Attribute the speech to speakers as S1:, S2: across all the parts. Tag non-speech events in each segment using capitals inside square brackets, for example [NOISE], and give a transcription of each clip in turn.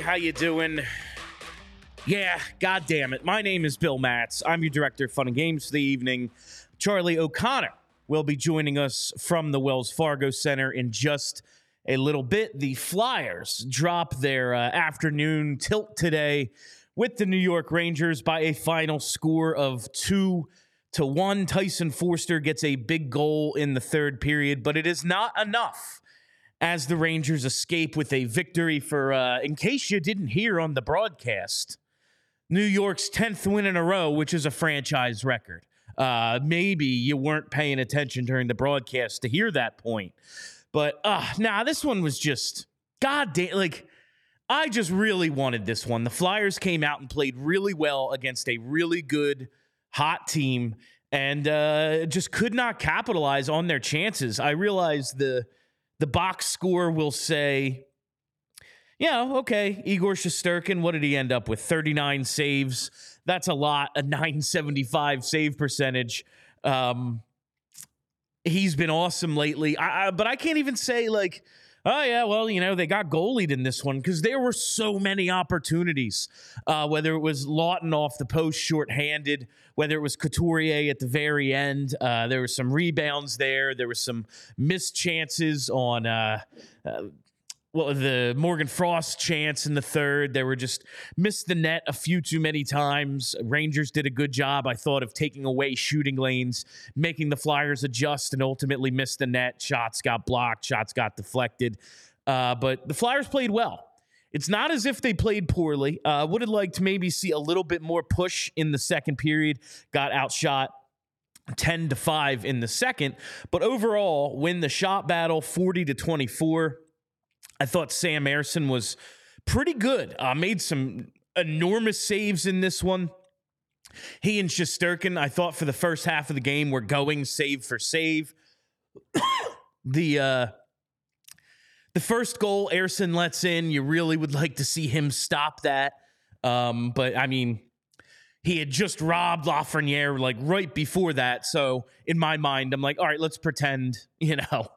S1: How you doing? Yeah, god damn it. My name is Bill Matz. I'm your director of fun and games for the evening. Charlie O'Connor will be joining us from the Wells Fargo Center in just a little bit. The Flyers drop their uh, afternoon tilt today with the New York Rangers by a final score of 2 to 1. Tyson Foerster gets a big goal in the third period, but it is not enough as the Rangers escape with a victory for, uh, in case you didn't hear on the broadcast, New York's 10th win in a row, which is a franchise record. Uh, maybe you weren't paying attention during the broadcast to hear that point. But uh, nah, this one was just, god damn, like, I just really wanted this one. The Flyers came out and played really well against a really good, hot team and uh, just could not capitalize on their chances. I realized the the box score will say, yeah, okay, Igor Shesterkin, what did he end up with? 39 saves. That's a lot, a 975 save percentage. Um, he's been awesome lately. I, I, but I can't even say, like, oh, yeah, well, you know, they got goalied in this one because there were so many opportunities, uh, whether it was Laughton off the post shorthanded, whether it was Couturier at the very end. Uh, there were some rebounds there. There were some missed chances on. Uh, uh, well, the Morgan Frost chance in the third, they were just missed the net a few too many times. Rangers did a good job, I thought, of taking away shooting lanes, making the Flyers adjust, and ultimately missed the net. Shots got blocked, shots got deflected. Uh, but the Flyers played well. It's not as if they played poorly. I uh, would have liked to maybe see a little bit more push in the second period. Got outshot 10 to 5 in the second. But overall, win the shot battle 40 to 24. I thought Sam Ersson was pretty good. Uh, made some enormous saves in this one. He and Shesterkin, I thought for the first half of the game, were going save for save. [COUGHS] the uh, the first goal Ersson lets in, you really would like to see him stop that. Um, but I mean, he had just robbed Lafreniere like right before that. So in my mind, I'm like, all right, let's pretend, [LAUGHS] you know,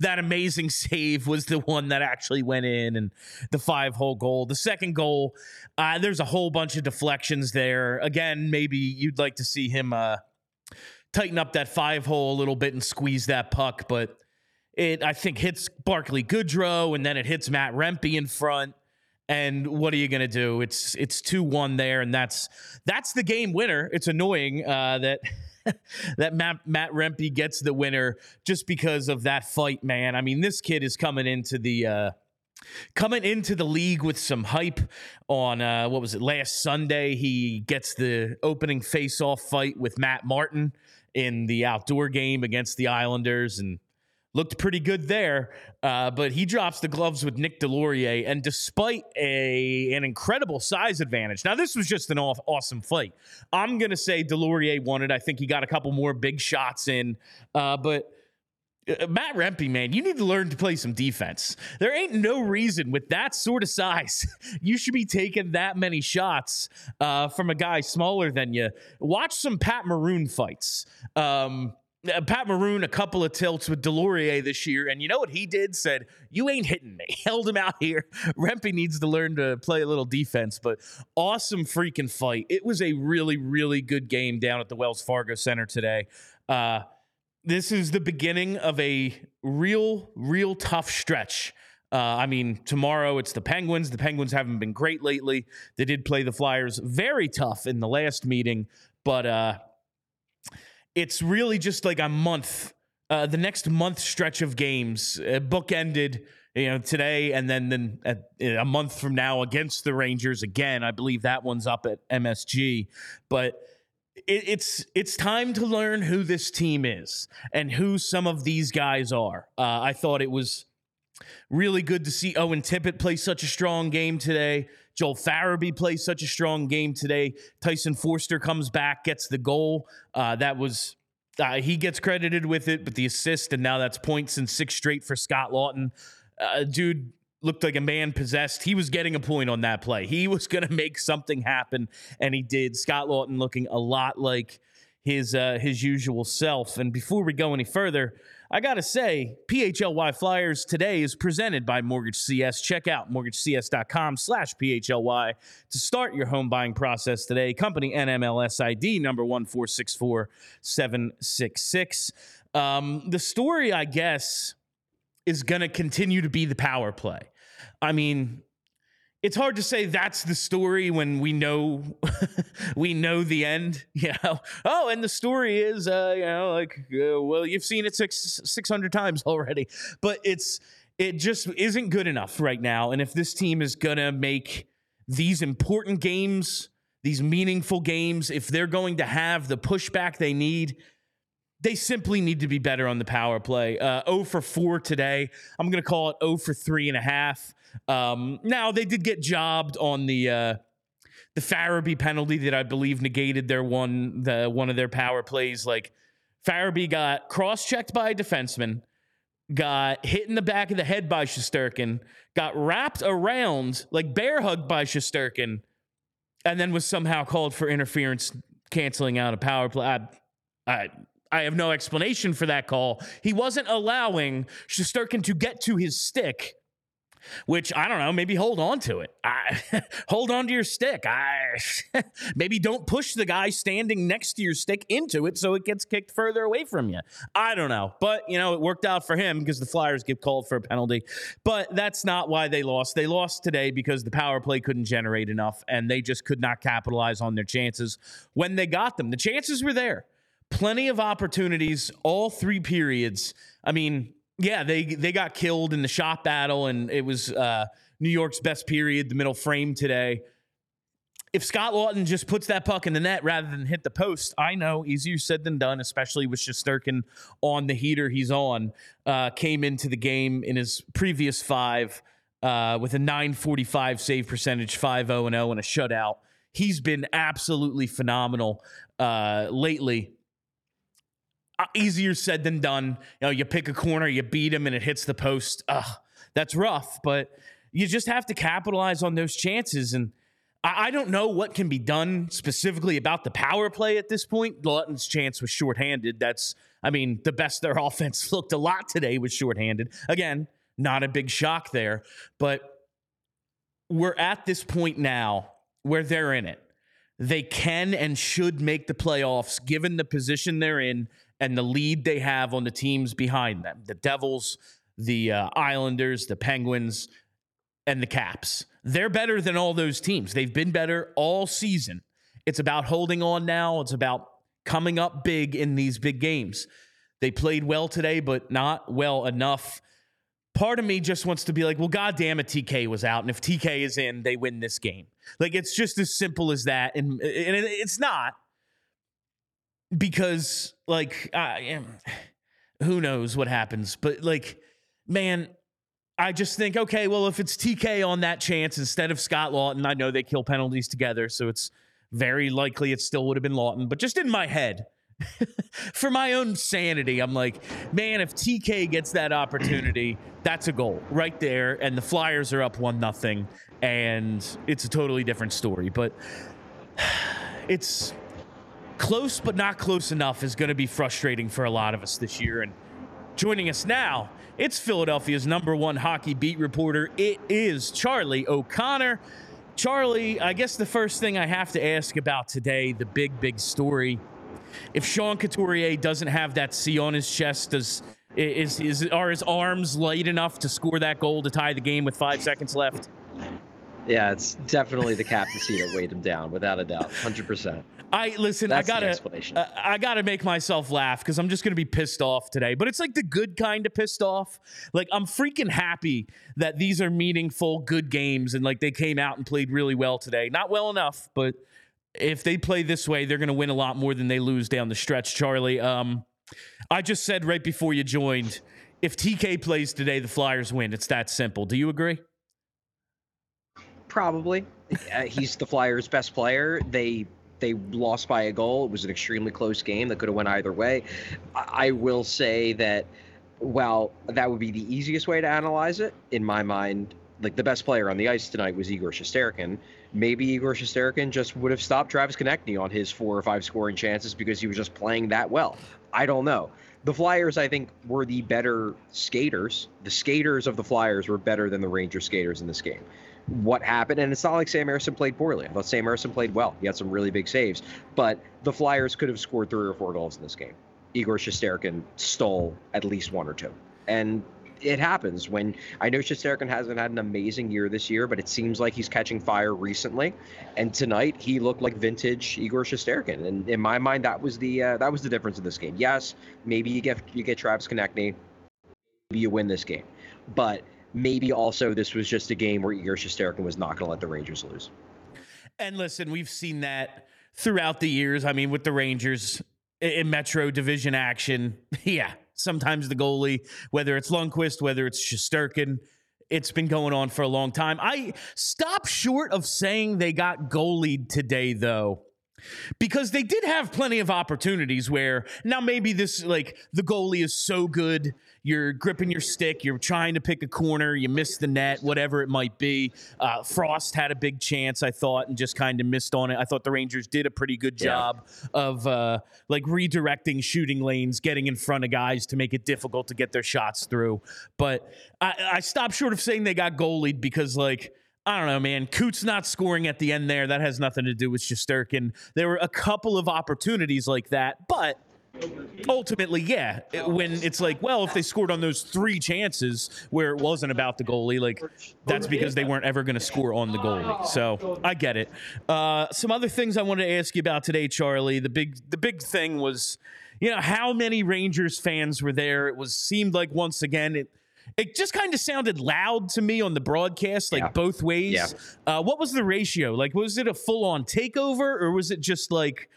S1: that amazing save was the one that actually went in and the five hole goal. The second goal, uh, there's a whole bunch of deflections there. Again, maybe you'd like to see him uh, tighten up that five hole a little bit and squeeze that puck, but it I think hits Barclay Goodrow and then it hits Matt Rempe in front. And what are you going to do? It's it's two one there, and that's that's the game winner. It's annoying uh, that [LAUGHS] [LAUGHS] that Matt, Matt Rempe gets the winner just because of that fight, man. I mean, this kid is coming into the uh, coming into the league with some hype on uh, what was it last Sunday? He gets the opening face-off fight with Matt Martin in the outdoor game against the Islanders, and looked pretty good there. Uh, but he drops the gloves with Nick Deslauriers, and despite a an incredible size advantage, now this was just an off, awesome fight. I'm gonna say Deslauriers won it. I think he got a couple more big shots in, uh, but. Uh, Matt Rempe, man, you need to learn to play some defense. There ain't no reason with that sort of size [LAUGHS] you should be taking that many shots uh, from a guy smaller than you. Watch some Pat Maroon fights. Um, uh, Pat Maroon a couple of tilts with Deslauriers this year, and you know what he did? Said, "You ain't hitting me." [LAUGHS] Held him out here. [LAUGHS] Rempe needs to learn to play a little defense, but awesome freaking fight. It was a really, really good game down at the Wells Fargo Center today. Uh, this is the beginning of a real, real tough stretch. Uh, I mean, tomorrow it's the Penguins. The Penguins haven't been great lately. They did play the Flyers very tough in the last meeting, but uh, it's really just like a month, uh, the next month stretch of games, uh, bookended, you know, today and then then a month from now against the Rangers again. I believe that one's up at MSG, but. It, it's it's time to learn who this team is and who some of these guys are. Uh, I thought it was really good to see Owen Tippett play such a strong game today. Joel Farabee plays such a strong game today. Tyson Foerster comes back, gets the goal. Uh, that was uh, he gets credited with it, but the assist, and now that's points and six straight for Scott Laughton. Uh, dude looked like a man possessed. He was getting a point on that play. He [LAUGHS] was going to make something happen, and he did. Scott Laughton looking a lot like his uh, his usual self. And before we go any further, I gotta say, PHLY Flyers today is presented by Mortgage CS. Check out mortgagecs.com slash PHLY to start your home buying process today. Company NMLS ID number 1464766. Um, the story, I guess, is gonna continue to be the power play. I mean, it's hard to say that's the story when we know [LAUGHS] we know the end [LAUGHS] you know oh and the story is uh you know like uh, well you've seen it six 600 times [LAUGHS] already but it's it just isn't good enough right now and if this team is gonna make these important games these meaningful games if they're going to have the pushback they need they simply need to be better on the power play. Uh, 0 for 4 today. I'm going to call it 0 for 3.5. Um, now, they did get jobbed on the. Uh, the Farabee penalty that I believe negated their one the one of their power plays. Like Farabee got cross checked by a defenseman, got hit in the back of the head by Shesterkin, got wrapped around like bear hugged by Shesterkin, and then was somehow called for interference, canceling out a power play. I, I, I have no explanation for that call. He wasn't allowing Shesterkin to get to his stick which I don't know, maybe hold on to it. I, [LAUGHS] hold on to your stick. I [LAUGHS] maybe don't push the guy standing next to your stick into it so it gets kicked further away from you. I don't know, but you know it worked out for him because the Flyers get called for a penalty. But that's not why they lost. They lost today because the power play couldn't generate enough and they just could not capitalize on their chances when they got them. The chances were there. Plenty of opportunities all three periods. I mean, yeah, they they got killed in the shot battle, and it was uh, New York's best period, the middle frame today. If Scott Laughton just puts that puck in the net rather than hit the post, I know easier said than done, especially with Shesterkin on the heater he's on. Uh, came into the game in his previous five uh, with a 945 save percentage, 5 0 0, and a shutout. He's been absolutely phenomenal uh, lately Uh, easier said than done. You know, you pick a corner, you beat him, and it hits the post. Ugh, that's rough, but you just have to capitalize on those chances. And I, I don't know what can be done specifically about the power play at this point. Laughton's chance was shorthanded. That's, I mean, the best their [LAUGHS] offense looked a lot today was shorthanded. Again, not a big shock there, but we're at this point now where they're in it. They can and should make the playoffs given the position they're in and the lead they have on the teams behind them the Devils, the uh, Islanders, the Penguins, and the Caps. They're better than all those teams. They've been better all season. It's about holding on now, it's about coming up big in these big games. They played well today, but not well enough. Part of me just wants to be like, well, God damn it, TK was out. And if TK is in, they win this game. Like, it's just as simple as that. And, and it's not because like I am who knows what happens but like man i just think okay well if it's tk on that chance instead of scott Laughton, i know they kill penalties together so it's very likely it still would have been Laughton, but just in my head [LAUGHS] for my own sanity i'm like man if tk gets that opportunity that's a goal right there and the flyers are up one nothing and it's a totally different story but [SIGHS] it's close but not close enough is going to be frustrating for a lot of us this year. And joining us now, it's Philadelphia's number one hockey beat reporter. It is Charlie O'Connor. Charlie, I guess the first thing I have to ask about today, the big, big story. If Sean Couturier doesn't have that C on his chest, does is, is are his arms light enough to score that goal to tie the game with five seconds left?
S2: Yeah, it's definitely the captaincy that weighed him down, without a doubt, hundred percent.
S1: I listen.
S2: That's
S1: I gotta. Uh, I gotta make myself laugh because I'm just gonna be pissed off today. But it's like the good kind of pissed off. Like I'm freaking happy that these are meaningful, good games, and like they came out and played really well today. Not well enough, but if they play this way, they're gonna win a lot more than they lose down the stretch. Charlie, um, I just said right before you joined, if TK plays today, the Flyers win. It's that simple. Do you agree?
S2: Probably. uh, he's the Flyers' best player. They they lost by a goal. It was an extremely close game that could have went either way. I, will say that while that would be the easiest way to analyze it, in my mind, like the best player on the ice tonight was Igor Shesterkin. Maybe Igor Shesterkin just would have stopped Travis Konecny on his four or five scoring chances because he was just playing that well. I don't know. The Flyers, I think, were the better skaters. The skaters of the Flyers were better than the Ranger skaters in this game. What happened? And it's not like Sam Ersson played poorly. I thought Sam Ersson played well. He had some really big saves, but the Flyers could have scored three or four goals in this game. Igor Shesterkin stole at least one or two. And it happens when I know Shesterkin hasn't had an amazing year this year, but it seems like he's catching fire recently. And tonight he looked like vintage Igor Shesterkin, and in my mind, that was the uh, that was the difference in this game. Yes, maybe you get you get Travis Konecny, maybe you win this game, but maybe also this was just a game where Igor Shesterkin was not going to let the Rangers lose.
S1: And listen, we've seen that throughout the years. I mean, with the Rangers in Metro Division action, [LAUGHS] yeah, sometimes the goalie, whether it's Lundqvist, whether it's Shesterkin, it's been going on for a long time. I stop short of saying they got goalied today, though because they did have plenty of opportunities where now maybe this like the goalie is so good you're gripping your stick you're trying to pick a corner you miss the net whatever it might be. Uh, frost had a big chance i thought and just kind of missed on it. I thought the rangers did a pretty good job yeah. of uh, like redirecting shooting lanes getting in front of guys to make it difficult to get their shots through. But i, I stopped short of saying they got goalied because like I don't know, man. Coots not scoring at the end there. That has nothing to do with Shesterkin. There were a couple of opportunities like that, but ultimately, yeah, when it's like, well, if they scored on those three chances where it wasn't about the goalie, like that's because they weren't ever going to score on the goalie. So I get it. Uh, some other things I wanted to ask you about today, Charlie. The big, the big thing was, you know, how many Rangers fans were there? It was seemed like once again it it just kind of sounded loud to me on the broadcast, like yeah. both ways. Yeah. Uh, what was the ratio? Like, was it a full on takeover or was it just like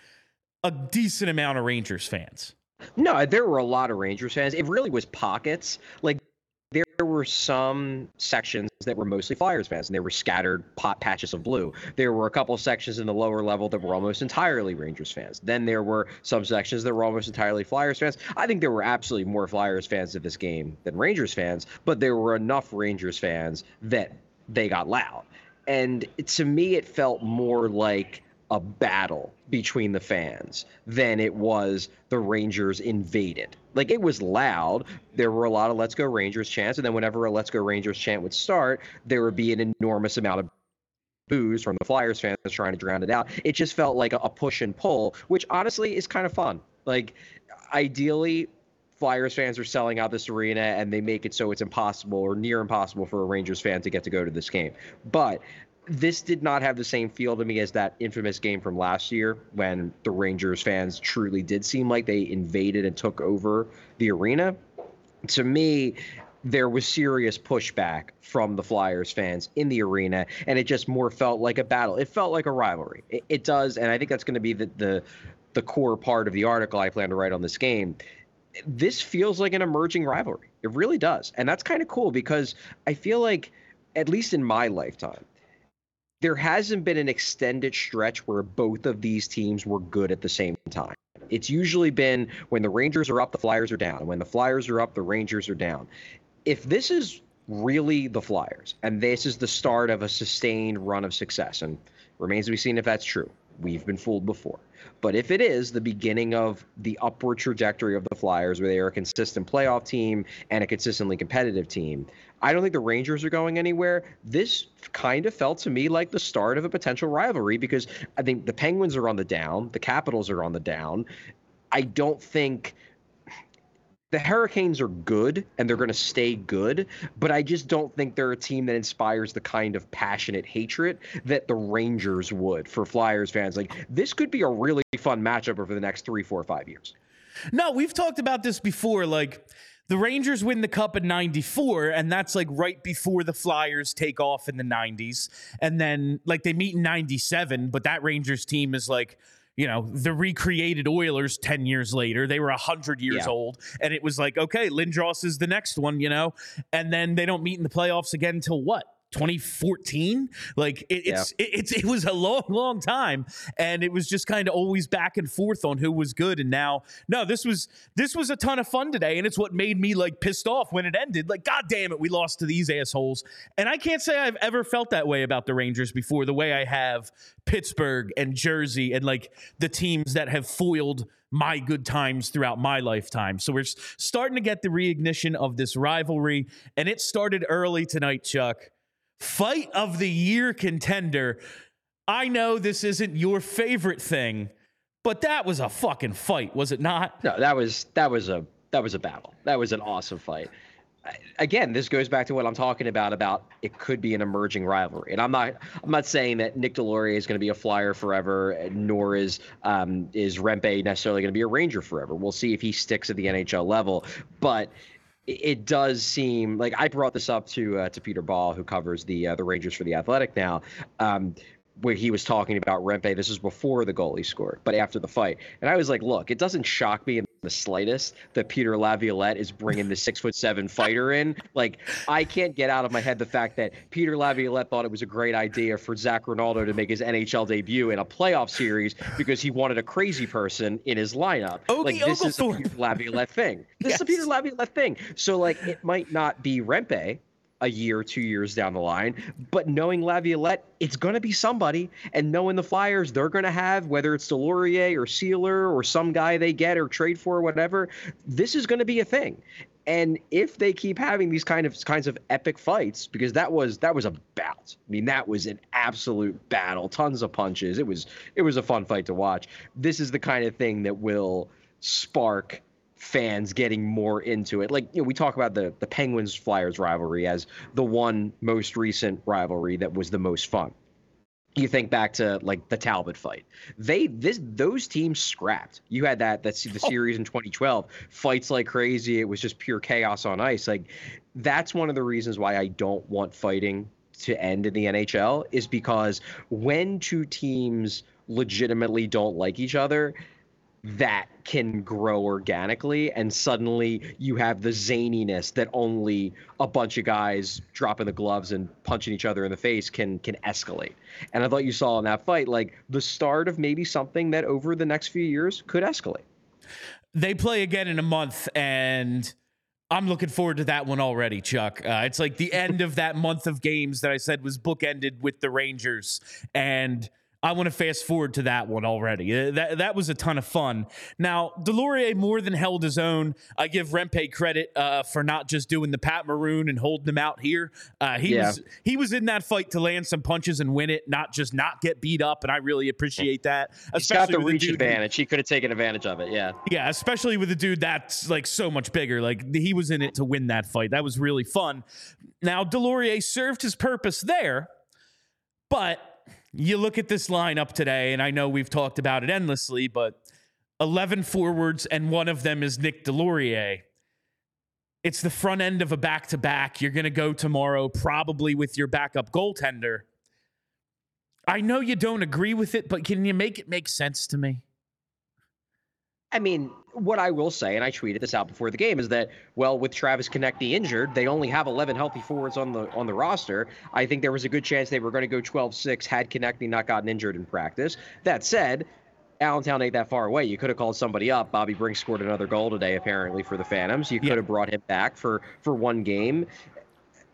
S1: a decent amount of Rangers fans?
S2: No, there were a lot of Rangers fans. It really was pockets. Like there were some sections that were mostly Flyers fans, and there were scattered pot patches of blue. There were a couple of sections in the lower level that were almost entirely Rangers fans. Then there were some sections that were almost entirely Flyers fans. I think there were absolutely more Flyers fans at this game than Rangers fans, but there were enough Rangers fans that they got loud. And to me, it felt more like a battle between the fans than it was the Rangers invaded. Like it was loud. There were a lot of "Let's Go Rangers" chants, and then whenever a "Let's Go Rangers" chant would start, there would be an enormous amount of boos from the Flyers fans trying to drown it out. It just felt like a push and pull, which honestly is kind of fun. Like ideally, Flyers fans are selling out this arena and they make it so it's impossible or near impossible for a Rangers fan to get to go to this game. But this did not have the same feel to me as that infamous game from last year when the Rangers fans truly did seem like they invaded and took over the arena. To me, there was serious pushback from the Flyers fans in the arena, and it just more felt like a battle. It felt like a rivalry. It, it does, and I think that's going to be the, the the core part of the article I plan to write on this game. This feels like an emerging rivalry. It really does, and that's kind of cool because I feel like, at least in my lifetime, there hasn't been an extended stretch where both of these teams were good at the same time. It's usually been when the Rangers are up, the Flyers are down. When the Flyers are up, the Rangers are down. If this is really the Flyers and this is the start of a sustained run of success, and remains to be seen if that's true, we've been fooled before. But if it is the beginning of the upward trajectory of the Flyers, where they are a consistent playoff team and a consistently competitive team, I don't think the Rangers are going anywhere. This kind of felt to me like the start of a potential rivalry because I think the Penguins are on the down, the Capitals are on the down. I don't think the Hurricanes are good and they're going to stay good, but I just don't think they're a team that inspires the kind of passionate hatred that the Rangers would for Flyers fans. Like, this could be a really fun matchup over the next three, four, five years.
S1: No, we've talked about this before. Like, the Rangers win the cup in 94 and that's like right before the Flyers take off in the 90s and then like they meet in 97 but that Rangers team is like you know the recreated Oilers 10 years later. They were 100 years yeah. old and it was like okay Lindros is the next one you know? And then they don't meet in the playoffs again until what 2014 like it, it's yeah. it, it's it was a long long time and it was just kind of always back and forth on who was good and now no this was this was a ton of fun today and it's what made me like pissed off when it ended like god damn it we lost to these assholes and i can't say i've ever felt that way about the rangers before the way i have pittsburgh and jersey and like the teams that have foiled my good times throughout my lifetime. So we're starting to get the reignition of this rivalry, and it started early tonight, Chuck fight of the year contender. I know this isn't your favorite thing, but that was a fucking fight, was it not?
S2: No, that was that was a that was a battle. That was an awesome fight. Again, this goes back to what I'm talking about about it could be an emerging rivalry, and I'm not I'm not saying that Nick Deslauriers is going to be a Flyer forever, nor is um, is Rempe necessarily going to be a Ranger forever. We'll see if he sticks at the NHL level, but it does seem like I brought this up to uh, to Peter Baugh, who covers the uh, the Rangers for the Athletic now. Um, where he was talking about Rempe. This was before the goalie scored, but after the fight. And I was like, look, it doesn't shock me in the slightest that Peter Laviolette is bringing the six foot seven fighter in. Like, I can't get out of my head the fact that Peter Laviolette thought it was a great idea for Zac Rinaldo to make his NHL debut in a playoff series because he wanted a crazy person in his lineup.
S1: Ogie
S2: like, this is a Peter Laviolette thing. This yes. is a Peter Laviolette thing. So, like, it might not be Rempe a year, two years down the line. But knowing Laviolette, it's going to be somebody. And knowing the Flyers, they're going to have, whether it's Deslauriers or Seeler or some guy they get or trade for or whatever, this is going to be a thing. And if they keep having these kind of kinds of epic fights, because that was that was a bout. I mean, that was an absolute battle, tons of punches. It was it was a fun fight to watch. This is the kind of thing that will spark fans getting more into it. Like you know, we talk about the the Penguins Flyers rivalry as the one most recent rivalry that was the most fun. You think back to like the Talbot fight. They this those teams scrapped. You had that that's the [LAUGHS] oh. series in 2012 fights like crazy. It was just pure chaos on ice. Like that's one of the reasons why I don't want fighting to end in the NHL is because when two teams legitimately don't like each other, that can grow organically and suddenly you have the zaniness that only a bunch of guys dropping the gloves and punching each other in the face can can escalate and i thought you saw in that fight like the start of maybe something that over the next few years could escalate
S1: they play again in a month and I'm looking forward to that one already, Chuck. Uh, it's like the end of that month of games that I said was bookended with the Rangers. And I want to fast forward to that one already. Uh, that that was a ton of fun. Now, Deslauriers more than held his own. I give Rempe credit uh, for not just doing the Pat Maroon and holding him out here. Uh, he yeah. was he was in that fight to land some punches and win it, not just not get beat up. And I really appreciate that.
S2: He's got the reach advantage. He could have taken advantage of it. Yeah.
S1: Yeah, especially with a dude that's like so much bigger. Like he was in it to win that fight. That was really fun. Now, Deslauriers served his purpose there, but you look at this lineup today, and I know we've talked about it endlessly, but 11 forwards, and one of them is Nick Deslauriers. It's the front end of a back to back. You're going to go tomorrow, probably with your backup goaltender. I know you don't agree with it, but can you make it make sense to me?
S2: I mean, what I will say, and I tweeted this out before the game, is that well, with Travis Konecny injured, they only have 11 healthy forwards on the on the roster. I think there was a good chance they were going to go 12-6 had Konecny not gotten injured in practice. That said, Allentown ain't that far away. You could have called somebody up. Bobby Brink scored another goal today, apparently for the Phantoms. You could yeah. have brought him back for for one game.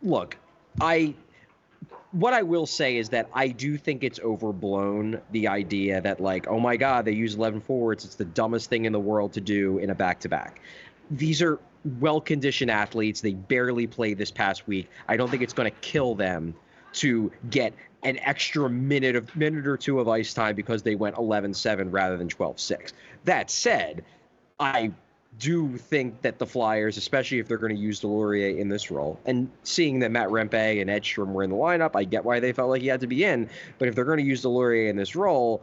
S2: Look, I what I will say is that I do think it's overblown the idea that like, oh my God, they use 11 forwards. It's the dumbest thing in the world to do in a back to back. These are well conditioned athletes. They barely played this past week. I don't think it's going to kill them to get an extra minute of minute or two of ice time because they went 11-7 rather than 12-6. That said, I do think that the Flyers, especially if they're going to use Deslauriers in this role, and seeing that Matt Rempe and Edstrom were in the lineup, I get why they felt like he had to be in. But if they're going to use Deslauriers in this role,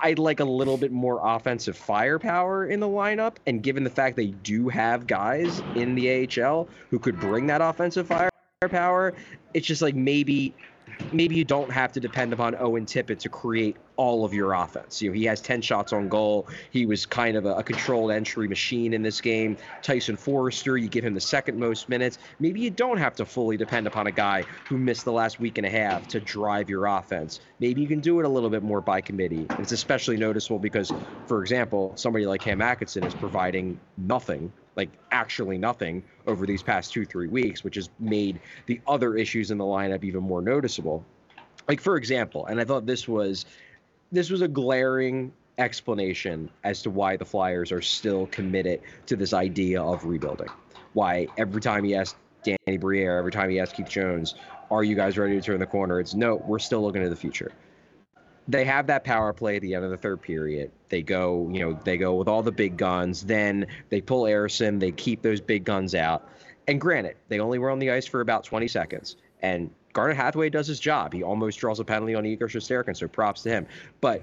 S2: I, would like a little bit more offensive firepower in the lineup. And given the fact they do have guys in the AHL who could bring that offensive firepower, it's just like maybe maybe you don't have to depend upon Owen Tippett to create all of your offense. You know, he has 10 shots on goal. He was kind of a, a, controlled entry machine in this game. Tyson Foerster, you give him the second most minutes. Maybe you don't have to fully depend upon a guy who missed the last week and a half to drive your offense. Maybe you can do it a little bit more by committee. It's especially noticeable because, for example, somebody like Cam Atkinson is providing nothing like actually nothing over these past two, three weeks, which has made the other issues in the lineup even more noticeable. Like, for example, and I thought this was this was a glaring explanation as to why the Flyers are still committed to this idea of rebuilding. Why every time you ask Danny Briere, every time you ask Keith Jones, are you guys ready to turn the corner? It's no, we're still looking to the future. They have that power play at the end of the third period. They go, you know, they go with all the big guns. Then they pull Ersson. They keep those big guns out. And granted, they only were on the ice for about 20 seconds. And Garnet Hathaway does his job. He almost draws a penalty on Igor Shesterkin, so props to him. But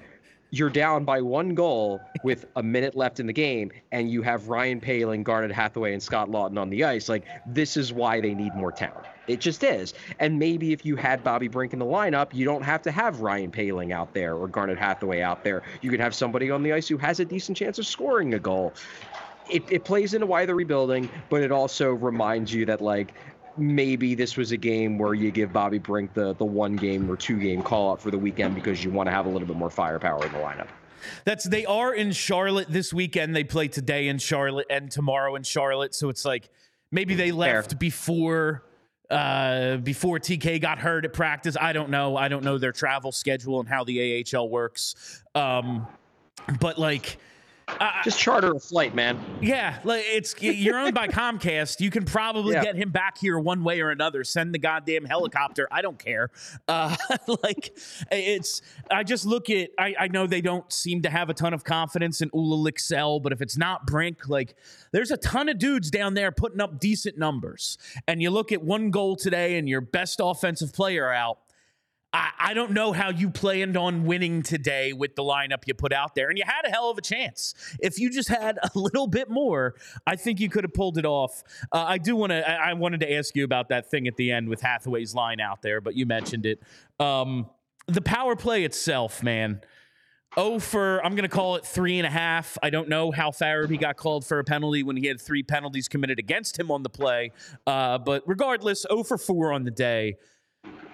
S2: you're down by one goal with a minute left in the game, and you have Ryan Poehling, Garnet Hathaway, and Scott Laughton on the ice. Like, this is why they need more talent. It just is. And maybe if you had Bobby Brink in the lineup, you don't have to have Ryan Poehling out there or Garnet Hathaway out there. You could have somebody on the ice who has a decent chance of scoring a goal. It, it plays into why they're rebuilding, but it also reminds you that, like, maybe this was a game where you give Bobby Brink the the one game or two game call up for the weekend because you want to have a little bit more firepower in the lineup.
S1: That's they are in Charlotte this weekend. They play today in Charlotte and tomorrow in Charlotte. So it's like maybe they left Fair. before uh before TK got hurt at practice. I don't know. I don't know their travel schedule and how the AHL works. Um but like
S2: uh, Just charter a flight, man.
S1: Yeah, like it's you're owned by [LAUGHS] Comcast. You can probably yeah. get him back here one way or another. Send the goddamn helicopter. I don't care. Uh, [LAUGHS] like it's. I just look at. I, I know they don't seem to have a ton of confidence in Olle Lycksell, but if it's not Brink, like there's a ton of dudes down there putting up decent numbers. And you look at one goal today, and your best offensive player out I, I don't know how you planned on winning today with the lineup you put out there. And you had a hell of a chance. If you just had a little bit more, I think you could have pulled it off. Uh, I do want to, I, I wanted to ask you about that thing at the end with Hathaway's line out there, but you mentioned it. Um, the power play itself, man. Oh, for I'm going to call it three and a half. I don't know how Farabee got called for a penalty when he had three penalties committed against him on the play. Uh, but regardless, oh for four on the day.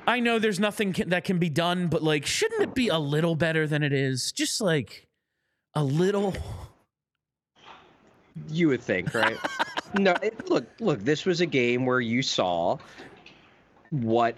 S1: I know there's nothing can, that can be done, but like, shouldn't it be a little better than it is? Just like a little.
S2: You would think, right? [LAUGHS] no, it, look, look. This was a game where you saw what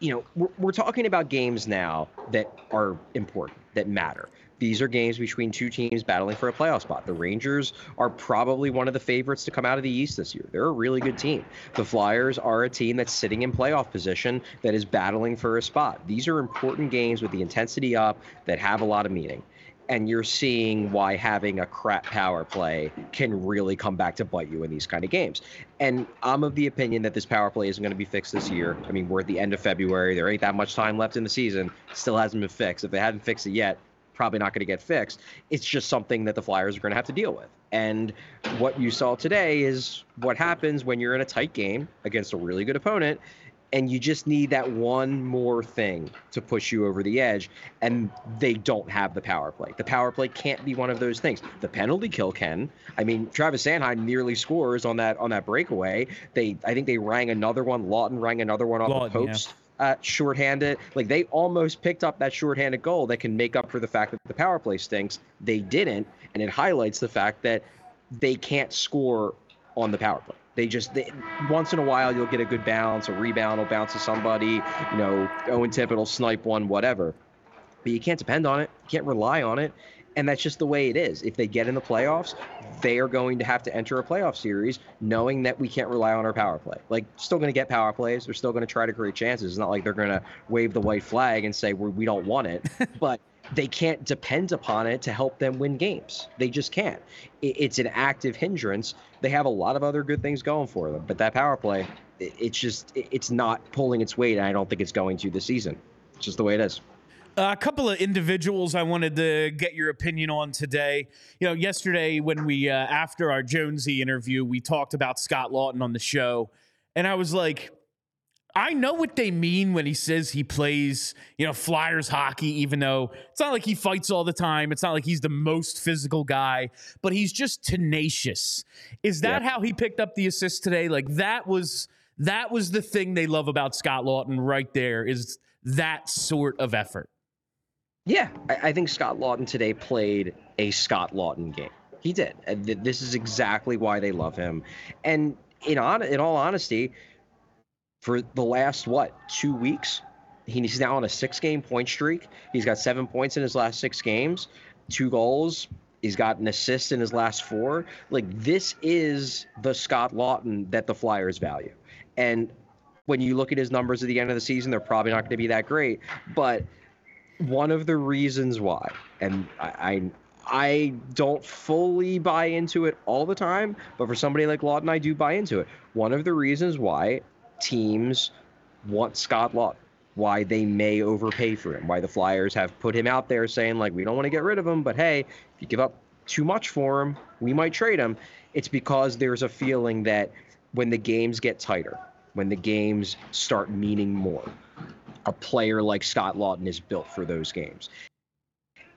S2: you know. We're, we're talking about games now that are important, that matter. These are games between two teams battling for a playoff spot. The Rangers are probably one of the favorites to come out of the East this year. They're a really good team. The Flyers are a team that's sitting in playoff position that is battling for a spot. These are important games with the intensity up that have a lot of meaning and you're seeing why having a crap power play can really come back to bite you in these kind of games. And I'm of the opinion that this power play isn't going to be fixed this year. I mean, we're at the end of February. There ain't that much time left in the season. Still hasn't been fixed. If they hadn't fixed it yet, probably not going to get fixed. It's just something that the Flyers are going to have to deal with. And what you saw today is what happens when you're in a tight game against a really good opponent and you just need that one more thing to push you over the edge and they don't have the power play. The power play can't be one of those things. The penalty kill can. I mean travis sanheim nearly scores on that on that breakaway. They i think they rang another one. Laughton rang another one off Laughton, the post. yeah uh, shorthanded. Like they almost picked up that shorthanded goal that can make up for the fact that the power play stinks. They didn't, and it highlights the fact that they can't score on the power play. They just they, once in a while you'll get a good bounce, a rebound will bounce to somebody. You know, Owen Tippett will snipe one, whatever. But you can't depend on it. You can't rely on it. And that's just the way it is. If they get in the playoffs, they are going to have to enter a playoff series knowing that we can't rely on our power play. Like, still going to get power plays. They're still going to try to create chances. It's not like they're going to wave the white flag and say, we don't want it. [LAUGHS] but they can't depend upon it to help them win games. They just can't. It's an active hindrance. They have a lot of other good things going for them, but that power play, it's just, it's not pulling its weight. And I don't think it's going to this season. It's just the way it is.
S1: Uh, a couple of individuals I wanted to get your opinion on today. You know, yesterday when we uh, after our Jonesy interview, we talked about Scott Laughton on the show, and I was like, I know what they mean when he says he plays, you know, Flyers hockey, even though it's not like he fights all the time. It's not like he's the most physical guy, but he's just tenacious. Is that how he picked up the assist today? Like that was that was the thing they love about Scott Laughton right there is that sort of effort.
S2: Yeah, I, I think Scott Laughton today played a Scott Laughton game. He did. This is exactly why they love him. And in on in all honesty, for the last what two weeks, he's now on a six-game point streak. He's got seven points in his last six games, two goals. He's got an assist in his last four. Like this is the Scott Laughton that the Flyers value. And when you look at his numbers at the end of the season, they're probably not going to be that great. But one of the reasons why, and I, I I don't fully buy into it all the time, but for somebody like Laughton, I do buy into it. One of the reasons why teams want Scott Laughton, why they may overpay for him, why the Flyers have put him out there saying, like, we don't want to get rid of him, but hey, if you give up too much for him, we might trade him. It's because there's a feeling that when the games get tighter, when the games start meaning more, a player like Scott Laughton is built for those games.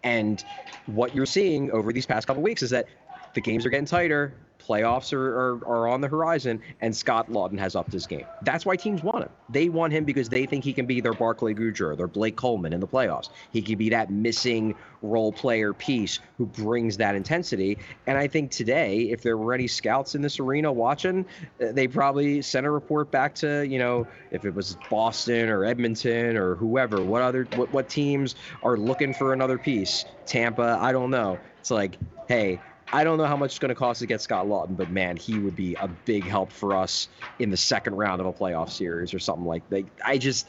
S2: And what you're seeing over these past couple weeks is that the games are getting tighter, playoffs are, are, are, on the horizon, and Scott Laughton has upped his game. That's why teams want him. They want him because they think he can be their Barclay Goodrow, their Blake Coleman in the playoffs. He can be that missing role player piece who brings that intensity. And I think today, if there were any scouts in this arena watching, uh, they probably sent a report back to, you know, if it was Boston or Edmonton or whoever, what other what, what teams are looking for another piece? Tampa, I don't know. It's like, hey, I don't know how much it's going to cost to get Scott Laughton, but man, he would be a big help for us in the second round of a playoff series or something like that. I just,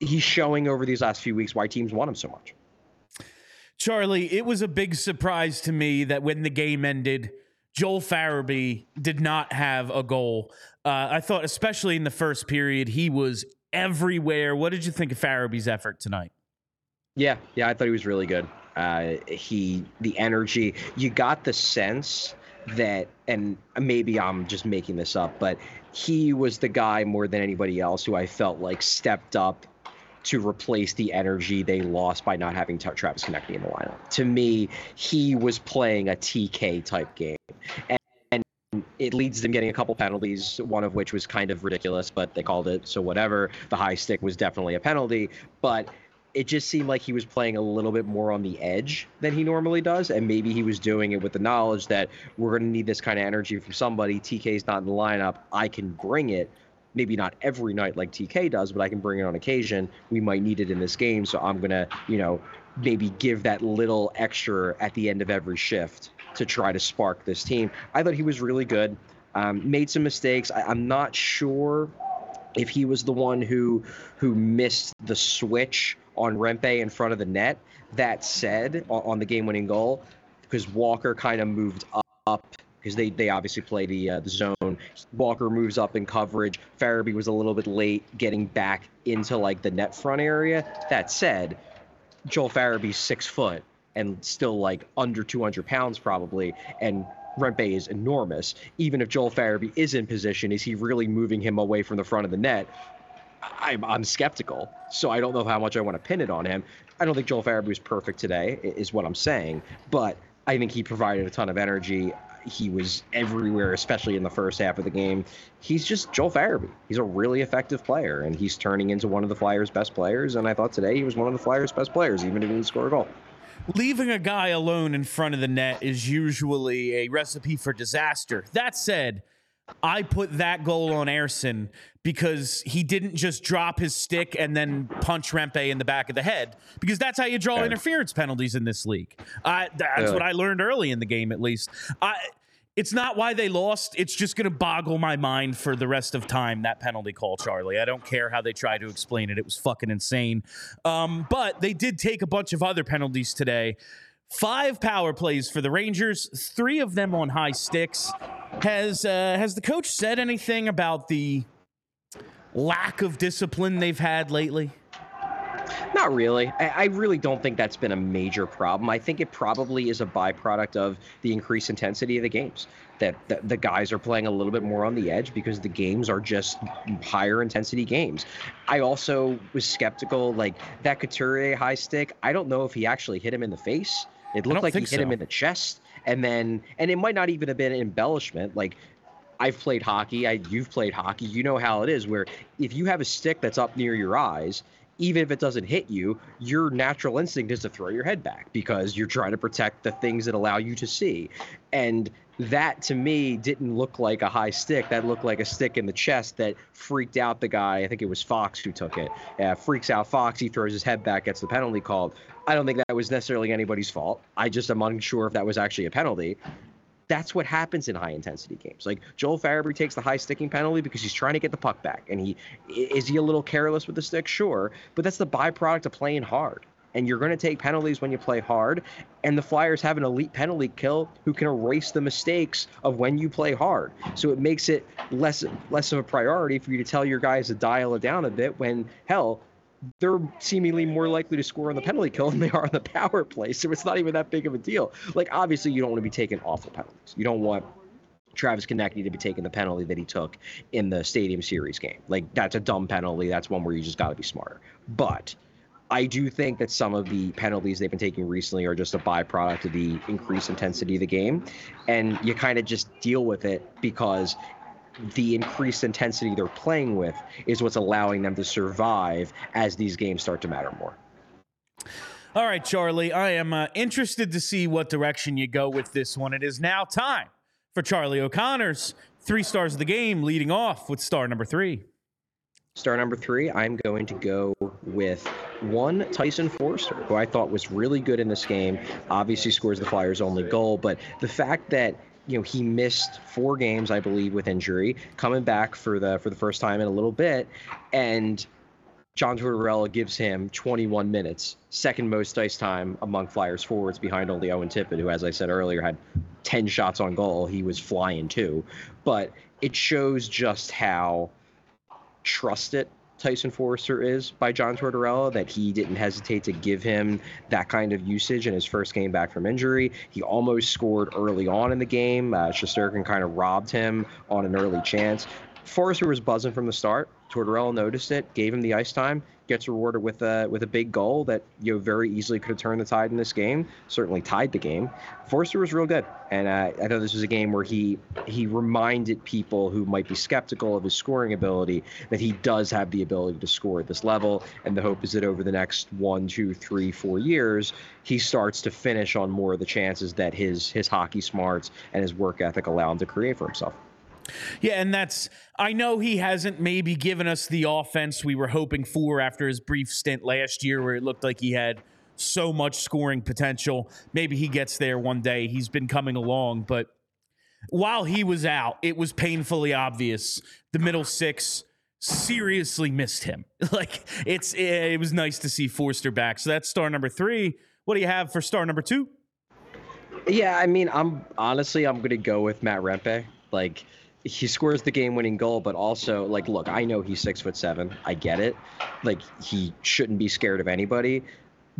S2: he's showing over these last few weeks why teams want him so much.
S1: Charlie, it was a big surprise to me that when the game ended, Joel Farabee did not have a goal. Uh, I thought, especially in the first period, he was everywhere. What did you think of Farabee's effort tonight?
S2: Yeah, yeah, I thought he was really good. Uh, he, the energy, you got the sense that, and maybe I'm just making this up, but he was the guy more than anybody else who I felt like stepped up to replace the energy they lost by not having Travis Konecny in the lineup. To me, he was playing a TK type game. And, and it leads them getting a couple penalties, one of which was kind of ridiculous, but they called it, so whatever. The high stick was definitely a penalty, but it just seemed like he was playing a little bit more on the edge than he normally does. And maybe he was doing it with the knowledge that we're going to need this kind of energy from somebody. TK's not in the lineup. I can bring it. Maybe not every night like TK does, but I can bring it on occasion. We might need it in this game. So I'm going to, you know, maybe give that little extra at the end of every shift to try to spark this team. I thought he was really good. Um, made some mistakes. I, I'm not sure if he was the one who who missed the switch on Rempe in front of the net. That said, on the game-winning goal, because Walker kind of moved up because they, they obviously play the uh, the zone. Walker moves up in coverage. Farabee was a little bit late getting back into like the net front area. That said, Joel Farabee's six foot and still like under 200 pounds probably, and Rempe is enormous. Even if Joel Farabee is in position, is he really moving him away from the front of the net? I'm, I'm skeptical. So I don't know how much I want to pin it on him. I don't think Joel Farabee was perfect today, is what I'm saying. But I think he provided a ton of energy. He was everywhere, especially in the first half of the game. He's just Joel Farabee. He's a really effective player, and he's turning into one of the Flyers' best players. And I thought today he was one of the Flyers' best players, even if he didn't score a goal.
S1: Leaving a guy alone in front of the net is usually a recipe for disaster. That said, I put that goal on Ersson because he didn't just drop his stick and then punch Rempe in the back of the head because that's how you draw yeah. interference penalties in this league. Uh, that's yeah. what I learned early in the game, at least. I, it's not why they lost. It's just going to boggle my mind for the rest of time, that penalty call, Charlie. I don't care how they try to explain it. It was fucking insane. Um, but they did take a bunch of other penalties today. Five power plays for the Rangers, three of them on high sticks. Has uh, has the coach said anything about the lack of discipline they've had lately?
S2: Not really. I, really don't think that's been a major problem. I think it probably is a byproduct of the increased intensity of the games. That the, the, guys are playing a little bit more on the edge because the games are just higher intensity games. I also was skeptical, like that Couturier high stick. I don't know if he actually hit him in the face. It looked like he hit so. him in the chest, and then and it might not even have been an embellishment. Like I've played hockey. I you've played hockey. You know how it is. Where if you have a stick that's up near your eyes even if it doesn't hit you, your natural instinct is to throw your head back because you're trying to protect the things that allow you to see. And that to me didn't look like a high stick. That looked like a stick in the chest that freaked out the guy. I think it was Fox who took it. Uh, freaks out Fox. He throws his head back, gets the penalty called. I don't think that was necessarily anybody's fault. I just am unsure if that was actually a penalty that's what happens in high intensity games. Like Joel Farabee takes the high sticking penalty because he's trying to get the puck back. And he is he a little careless with the stick? Sure. But that's the byproduct of playing hard. And you're going to take penalties when you play hard. And the Flyers have an elite penalty kill who can erase the mistakes of when you play hard. So it makes it less less of a priority for you to tell your guys to dial it down a bit when hell they're seemingly more likely to score on the penalty kill [LAUGHS] than they are on the power play. So it's not even that big of a deal. Like, obviously, you don't want to be taking awful penalties. You don't want Travis Konecny to be taking the penalty that he took in the Stadium Series game. Like, that's a dumb penalty. That's one where you just got to be smarter. But I do think that some of the penalties they've been taking recently are just a byproduct of the increased intensity of the game. And you kind of just deal with it because the increased intensity they're playing with is what's allowing them to survive as these games start to matter more.
S1: All right, Charlie, I am uh, interested to see what direction you go with this one. It is now time for Charlie O'Connor's three stars of the game, leading off with star number three.
S2: Star number three, I'm going to go with one Tyson Foerster, who I thought was really good in this game. Obviously, scores the Flyers' only goal, but the fact that you know he missed four games, I believe, with injury, coming back for the for the first time in a little bit, and John Tortorella gives him 21 minutes, second most ice time among Flyers forwards, behind only Owen Tippett, who, as I said earlier, had 10 shots on goal. He was flying too, but it shows just how trusted Tyson Foerster is by John Tortorella, that he didn't hesitate to give him that kind of usage in his first game back from injury. He almost scored early on in the game. Uh, kind of robbed him on an early chance. Foerster was buzzing from the start. Tortorella noticed it, gave him the ice time, gets rewarded with a with a big goal that you know very easily could have turned the tide in this game. Certainly tied the game. Foerster was real good, and uh, I thought this was a game where he he reminded people who might be skeptical of his scoring ability that he does have the ability to score at this level. And the hope is that over the next one, two, three, four years, he starts to finish on more of the chances that his his hockey smarts and his work ethic allow him to create for himself.
S1: Yeah, and that's I know he hasn't maybe given us the offense we were hoping for after his brief stint last year where it looked like he had so much scoring potential. Maybe he gets there one day. He's been coming along, but while he was out, it was painfully obvious the middle six seriously missed him. [LAUGHS] Like it's it was nice to see Foerster back. So that's star number 3. What do you have for star number 2?
S2: Yeah, I mean, I'm honestly I'm going to go with Matt Rempe. Like he scores the game-winning goal, but also like, look, I know he's six foot seven. I get it. Like he shouldn't be scared of anybody.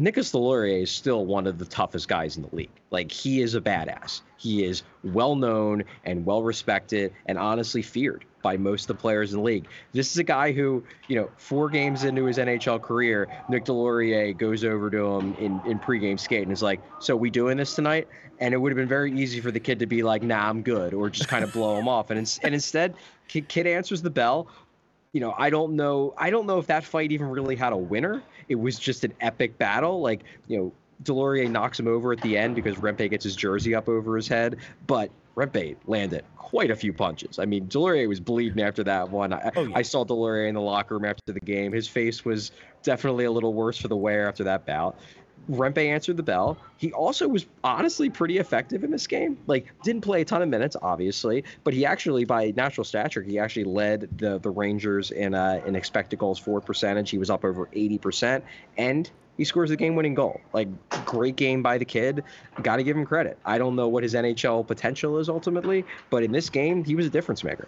S2: Nicolas Deslauriers is still one of the toughest guys in the league. Like he is a badass. He is well known and well respected and honestly feared by most of the players in the league. This is a guy who, you know, four games into his NHL career, Nick Deslauriers goes over to him in, in pregame skate and is like, So we doing this tonight? And it would have been very easy for the kid to be like, nah, I'm good, or just kind of blow him off. And, and instead, kid answers the bell, you know, I don't know. I don't know if that fight even really had a winner. It was just an epic battle. Like, you know, Deslauriers knocks him over at the end because Rempe gets his jersey up over his head, but Rempe landed quite a few punches. I mean, Deslauriers was bleeding after that one. I, oh, yeah. I saw Deslauriers in the locker room after the game. His face was definitely a little worse for the wear after that bout. Rempe answered the bell. He also was honestly pretty effective in this game. Like, didn't play a ton of minutes, obviously, but he actually, by Natural Stat Trick, he actually led the the Rangers in uh, in expected goals for percentage. He was up over eighty percent, and he scores the game-winning goal. Like, great game by the kid. Got to give him credit. I don't know what his NHL potential is ultimately, but in this game, he was a difference maker.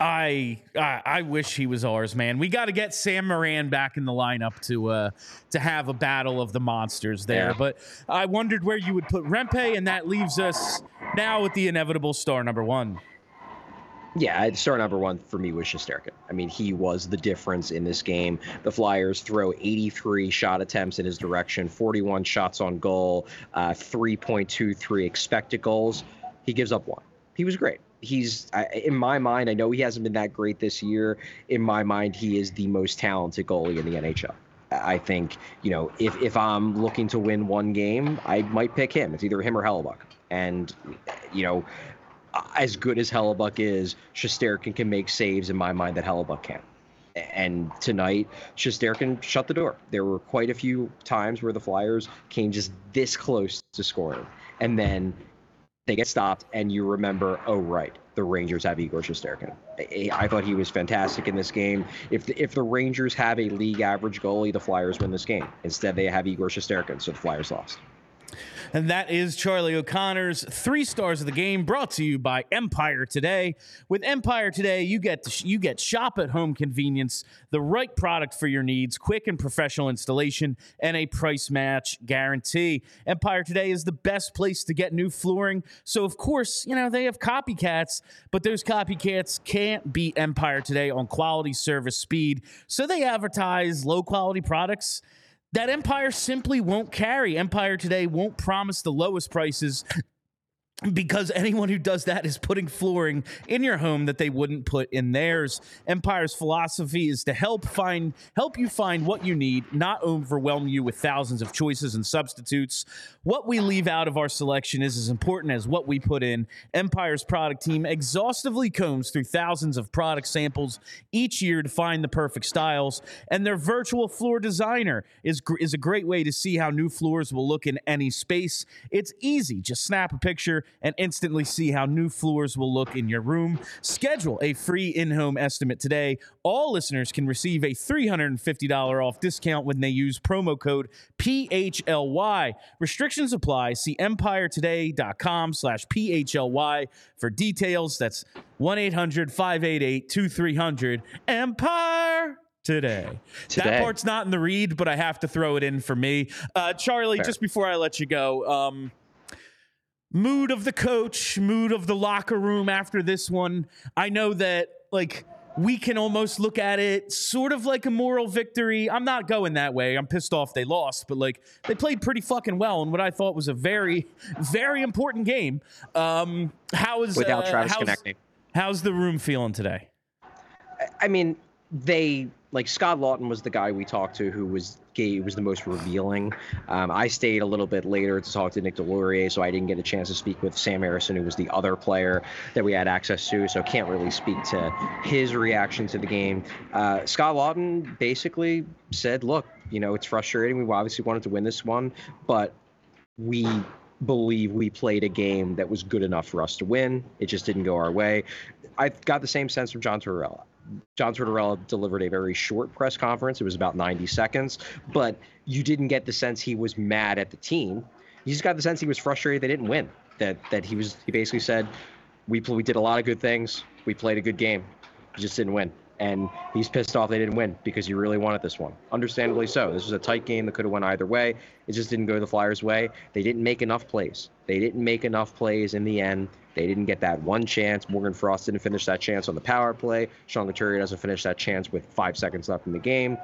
S1: I, I I wish he was ours, man. We got to get Sam Morin back in the lineup to uh to have a battle of the monsters there.
S2: Yeah.
S1: But I wondered where you would put Rempe, and that leaves us now with the inevitable star number one.
S2: Yeah, star number one for me was Shesterkin. I mean, he was the difference in this game. The Flyers throw 83 shot attempts in his direction, 41 shots on goal, uh, 3.23 expected goals. He gives up one. He was great. He's, in my mind, I know he hasn't been that great this year. In my mind, he is the most talented goalie in the NHL. I think, you know, if, if I'm looking to win one game, I might pick him. It's either him or Hellebuyck. And, you know, as good as Hellebuyck is, Shesterkin can make saves in my mind that Hellebuyck can. And tonight, Shesterkin shut the door. There were quite a few times where the Flyers came just this close to scoring. And then they get stopped, and you remember, oh, right, the Rangers have Igor Shesterkin. I, I thought he was fantastic in this game. If the, if the Rangers have a league average goalie, the Flyers win this game. Instead, they have Igor Shesterkin, so the Flyers lost.
S1: And that is Charlie O'Connor's three stars of the game, brought to you by Empire Today. With Empire Today, you get sh- you get shop at home convenience, the right product for your needs, quick and professional installation, and a price match guarantee. Empire Today is the best place to get new flooring. So of course, you know they have copycats, but those copycats can't beat Empire Today on quality, service, speed. So they advertise low quality products that Empire simply won't carry. Empire today won't promise the lowest prices because anyone who does that is putting flooring in your home that they wouldn't put in theirs. Empire's philosophy is to help find help you find what you need, not overwhelm you with thousands of choices and substitutes. What we leave out of our selection is as important as what we put in. Empire's product team exhaustively combs through thousands of product samples each year to find the perfect styles, and their virtual floor designer is is a great way to see how new floors will look in any space. It's easy, just snap a picture and instantly see how new floors will look in your room. Schedule a free in-home estimate today. All listeners can receive a $350 off discount when they use promo code PHLY. Restrictions apply. See empiretoday.com slash PHLY for details. That's 1-800-588-2300. Empire today. That part's not in the read, but I have to throw it in for me. Uh, Charlie,
S2: Fair.
S1: just before I let you go, um, mood of the coach, mood of the locker room after this one. I know that like we can almost look at it sort of like a moral victory. I'm not going that way. I'm pissed off they lost, but like they played pretty fucking well in what I thought was a very, very important game. Um, how is
S2: Without
S1: uh,
S2: Travis
S1: how's,
S2: Konecny.
S1: How's the room feeling today?
S2: I mean, they like Scott Laughton was the guy we talked to who was gay was the most revealing. Um, I stayed a little bit later to talk to Nick Deslauriers, so I didn't get a chance to speak with Sam Ersson, who was the other player that we had access to. So can't really speak to his reaction to the game. Uh, Scott Laughton basically said, "Look, you know, it's frustrating. We obviously wanted to win this one, but we." believe we played a game that was good enough for us to win. It just didn't go our way. I got the same sense from John Tortorella. John Tortorella delivered a very short press conference. It was about 90 seconds, but you didn't get the sense he was mad at the team. You just got the sense he was frustrated they didn't win. That that he was he basically said, "We we did a lot of good things. We played a good game. We just didn't win." And he's pissed off they didn't win because he really wanted this one. Understandably so. This was a tight game that could have went either way. It just didn't go the Flyers' way. They didn't make enough plays. They didn't make enough plays in the end. They didn't get that one chance. Morgan Frost didn't finish that chance on the power play. Sean Couturier doesn't finish that chance with five seconds left in the game.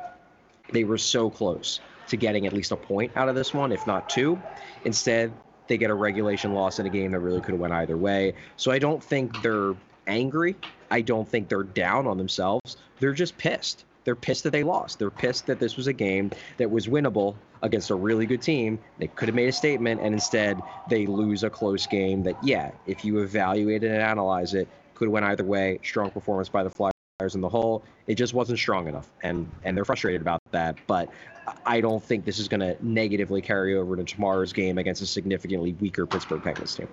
S2: They were so close to getting at least a point out of this one, if not two. Instead, they get a regulation loss in a game that really could have went either way. So I don't think they're angry. I don't think they're down on themselves. They're just pissed. They're pissed that they lost. They're pissed that this was a game that was winnable against a really good team. They could have made a statement, and instead they lose a close game that, yeah, if you evaluate it and analyze it, could have went either way. Strong performance by the Flyers in the whole. It just wasn't strong enough, and and they're frustrated about that. But I don't think this is going to negatively carry over to tomorrow's game against a significantly weaker Pittsburgh Penguins team.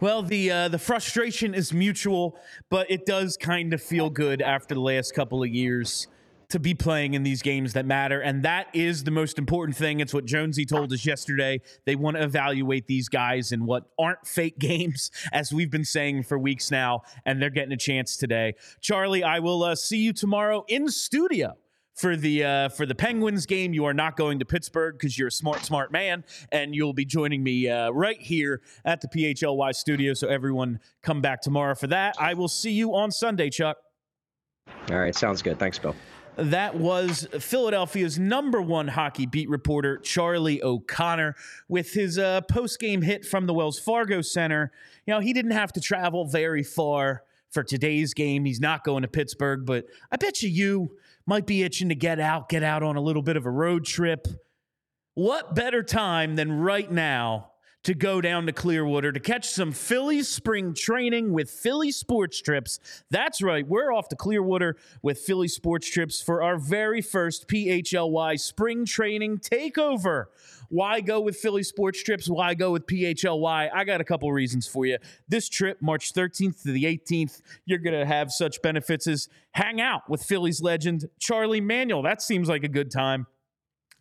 S1: Well, the uh, the frustration is mutual, but it does kind of feel good after the last couple of years to be playing in these games that matter. And that is the most important thing. It's what Jonesy told us yesterday. They want to evaluate these guys in what aren't fake [LAUGHS] games, as we've been saying for weeks now. And they're getting a chance today. Charlie, I will uh, see you tomorrow in studio for the uh, for the Penguins game. You are not going to Pittsburgh because you're a smart, smart man, and you'll be joining me uh, right here at the PHLY studio. So everyone, come back tomorrow for that. I will see you on Sunday, Chuck.
S2: All right, sounds good. Thanks, Bill.
S1: That was Philadelphia's number one hockey beat reporter, Charlie O'Connor, with his uh, post game hit from the Wells Fargo Center. You know, he didn't have to travel very far for today's game. He's not going to Pittsburgh, but I bet you you might be itching to get out, get out on a little bit of a road trip. What better time than right now to go down to Clearwater to catch some Philly spring training with Philly Sports Trips. That's right, we're off to Clearwater with Philly Sports Trips for our very first PHLY spring training takeover. Why go with Philly Sports Trips? Why go with PHLY? I got a couple reasons for you. This trip, March 13th to the 18th, you're going to have such benefits as hang out with Phillies legend Charlie Manuel. That seems like a good time.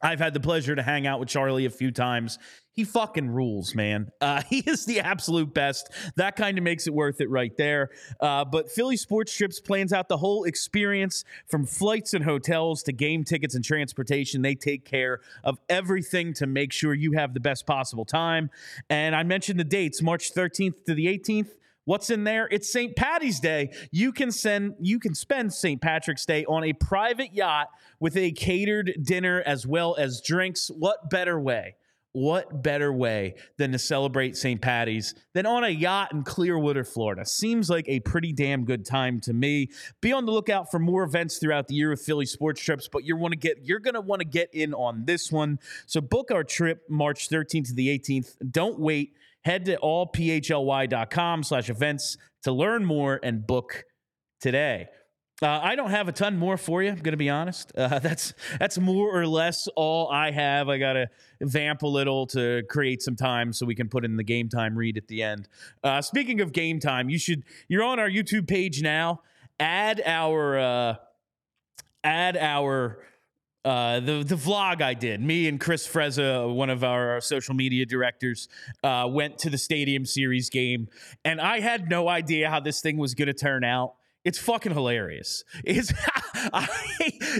S1: I've had the pleasure to hang out with Charlie a few times. He fucking rules, man. Uh, [LAUGHS] he is the absolute best. That kind of makes it worth it right there. Uh, but Philly Sports Trips plans out the whole experience from flights and hotels to game tickets and transportation. They take care of everything to make sure you have the best possible time. And I mentioned the dates March 13th to the 18th. What's in there? It's St. Patty's Day. You can send you can spend St. Patrick's Day on a private yacht with a catered dinner as well as drinks. What better way? What better way than to celebrate St. Patty's than on a yacht in Clearwater, Florida? Seems like a pretty damn good time to me. Be on the lookout for more events throughout the year with Philly sports trips, but you're want to get you're going to want to get in on this one. So book our trip March 13th to the 18th. Don't wait. Head to allphly.com slash events to learn more and book today. Uh, I don't have a ton more for you. I'm to be honest. Uh, [LAUGHS] that's that's more or less all I have. I got to vamp a little to create some time so we can put in the game time read at the end. Uh, speaking of game time, you should you're on our YouTube page now. Add our uh, add our uh, the the vlog I did, me and Chris Frezza, one of our social media directors, uh, went to the Stadium Series game, and I had no idea how this thing was going to turn out. It's fucking hilarious. It's [LAUGHS] I,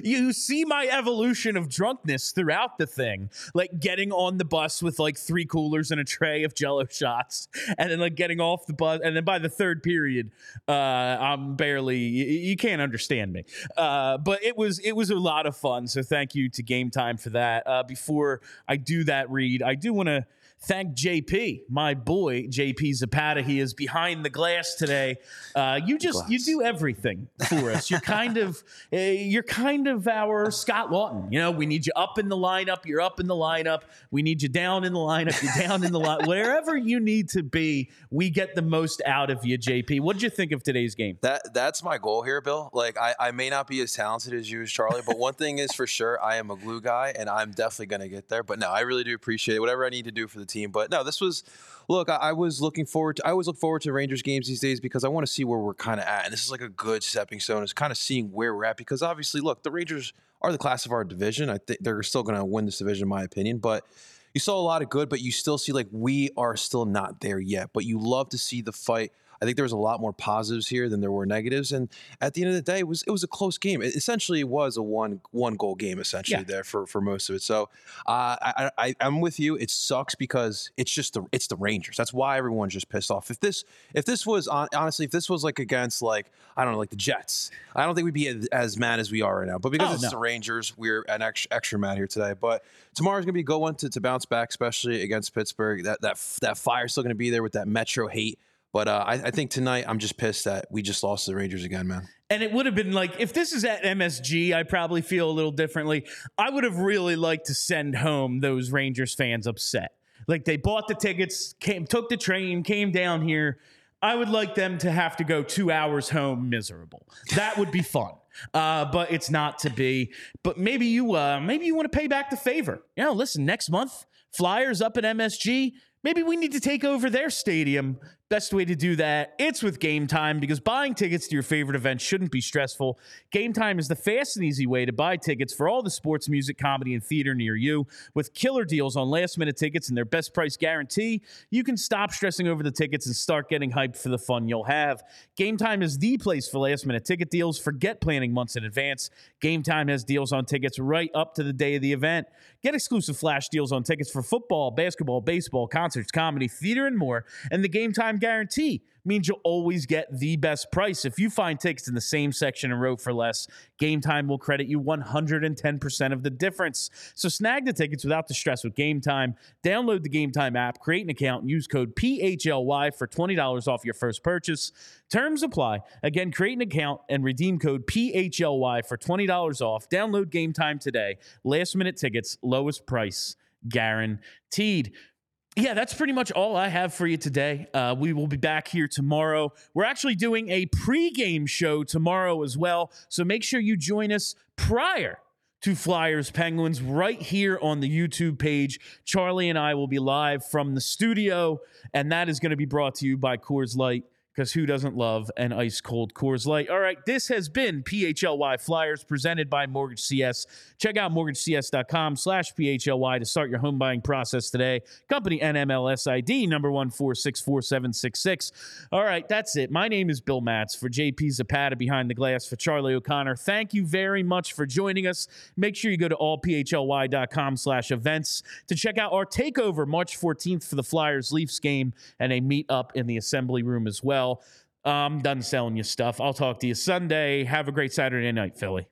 S1: you see my evolution of drunkenness throughout the thing, like getting on the bus with like three coolers and a tray of Jello shots, and then like getting off the bus, and then by the third period, uh, I'm barely. You, you can't understand me, uh, but it was it was a lot of fun. So thank you to Game Time for that. Uh, before I do that read, I do want to thank JP, my boy JP Zapata. He is behind the glass today. Uh, you just glass. you do everything for us. You're kind of uh, [LAUGHS] you're kind of our Scott Laughton. You know, we need you up in the lineup. You're up in the lineup. We need you down in the lineup. You're down in the line. [LAUGHS] Wherever you need to be, we get the most out of you, JP. What did you think of today's game?
S3: That that's my goal here, Bill. Like I, I may not be as talented as you, as Charlie, but one thing is for sure, I am a glue guy, and I'm definitely going to get there. But no, I really do appreciate it. Whatever I need to do for the team. But no, this was look. I, I, was looking forward. to I always look forward to Rangers games these days because I want to see where we're kind of at, and this is like a good stepping stone. Is kind of seeing where we're at because obviously, look, the Rangers are the class of our division. I think they're still going to win this division, in my opinion, but. You saw a lot of good, but you still see like we are still not there yet. But you love to see the fight I think there was a lot more positives here than there were negatives. And at the end of the day, it was it was a close game. It essentially was a one one goal game essentially yeah. there for for most of it. So uh, I, I I'm with you. It sucks because it's just the it's the Rangers. That's why everyone's just pissed off. If this if this was on, honestly if this was like against like I don't know like the Jets, I don't think we'd be as mad as we are right now. But because oh, it's no. the Rangers, we're an extra extra mad here today. But tomorrow's gonna be a good one to, to bounce back, especially against Pittsburgh. That that that fire's still gonna be there with that Metro hate but uh, I, I, think tonight I'm just pissed that we just lost to the Rangers again, man.
S1: And it would have been like if this is at MSG, I probably feel a little differently. I would have really liked to send home those Rangers fans upset. Like they bought the tickets, came, took the train, came down here. I would like them to have to go two hours home miserable. That would be fun. [LAUGHS] Uh, but it's not to be. But maybe you, uh, maybe you want to pay back the favor. You know, listen, next month, Flyers up at MSG maybe we need to take over their stadium Best way to do that, it's with Game Time because buying tickets to your favorite event shouldn't be stressful. Game Time is the fast and easy way to buy tickets for all the sports, music, comedy, and theater near you. With killer deals on last minute tickets and their best price guarantee, you can stop stressing over the tickets and start getting hyped for the fun you'll have. Game Time is the place for last minute ticket deals. Forget planning months in advance. Game Time has deals on tickets right up to the day of the event. Get exclusive flash deals on tickets for football, basketball, baseball, concerts, comedy, theater, and more. And the Game Time guarantee means you'll always get the best price. If you find tickets in the same section and row for less, Game Time will credit you 110% of the difference. So snag the tickets without the stress with Game Time. Download the Game Time app, create an account, and use code PHLY for $20 off your first purchase. Terms apply. Again, create an account and redeem code PHLY for $20 off. Download Game Time today. Last minute tickets, lowest price guaranteed yeah, that's pretty much all I have for you today. Uh, we will be back here tomorrow. We're actually doing a pregame show tomorrow as well. So make sure you join us prior to Flyers Penguins right here on the YouTube page. Charlie and I will be live from the studio, and that is going to be brought to you by Coors Light because who doesn't love an ice cold Coors Light? All right, this has been PHLY Flyers presented by Mortgage CS. Check out mortgagecs.com slash PHLY to start your home buying process today. Company NMLS ID number 1464766. All right, that's it. My name is Bill Matz for JP Zapata behind the glass for Charlie O'Connor. Thank you very much for joining us. Make sure you go to allphly.com slash events to check out our takeover March 14th for the Flyers Leafs game and a meet up in the assembly room as well. I'm done selling you stuff. I'll talk to you Sunday. Have a great Saturday night, Philly.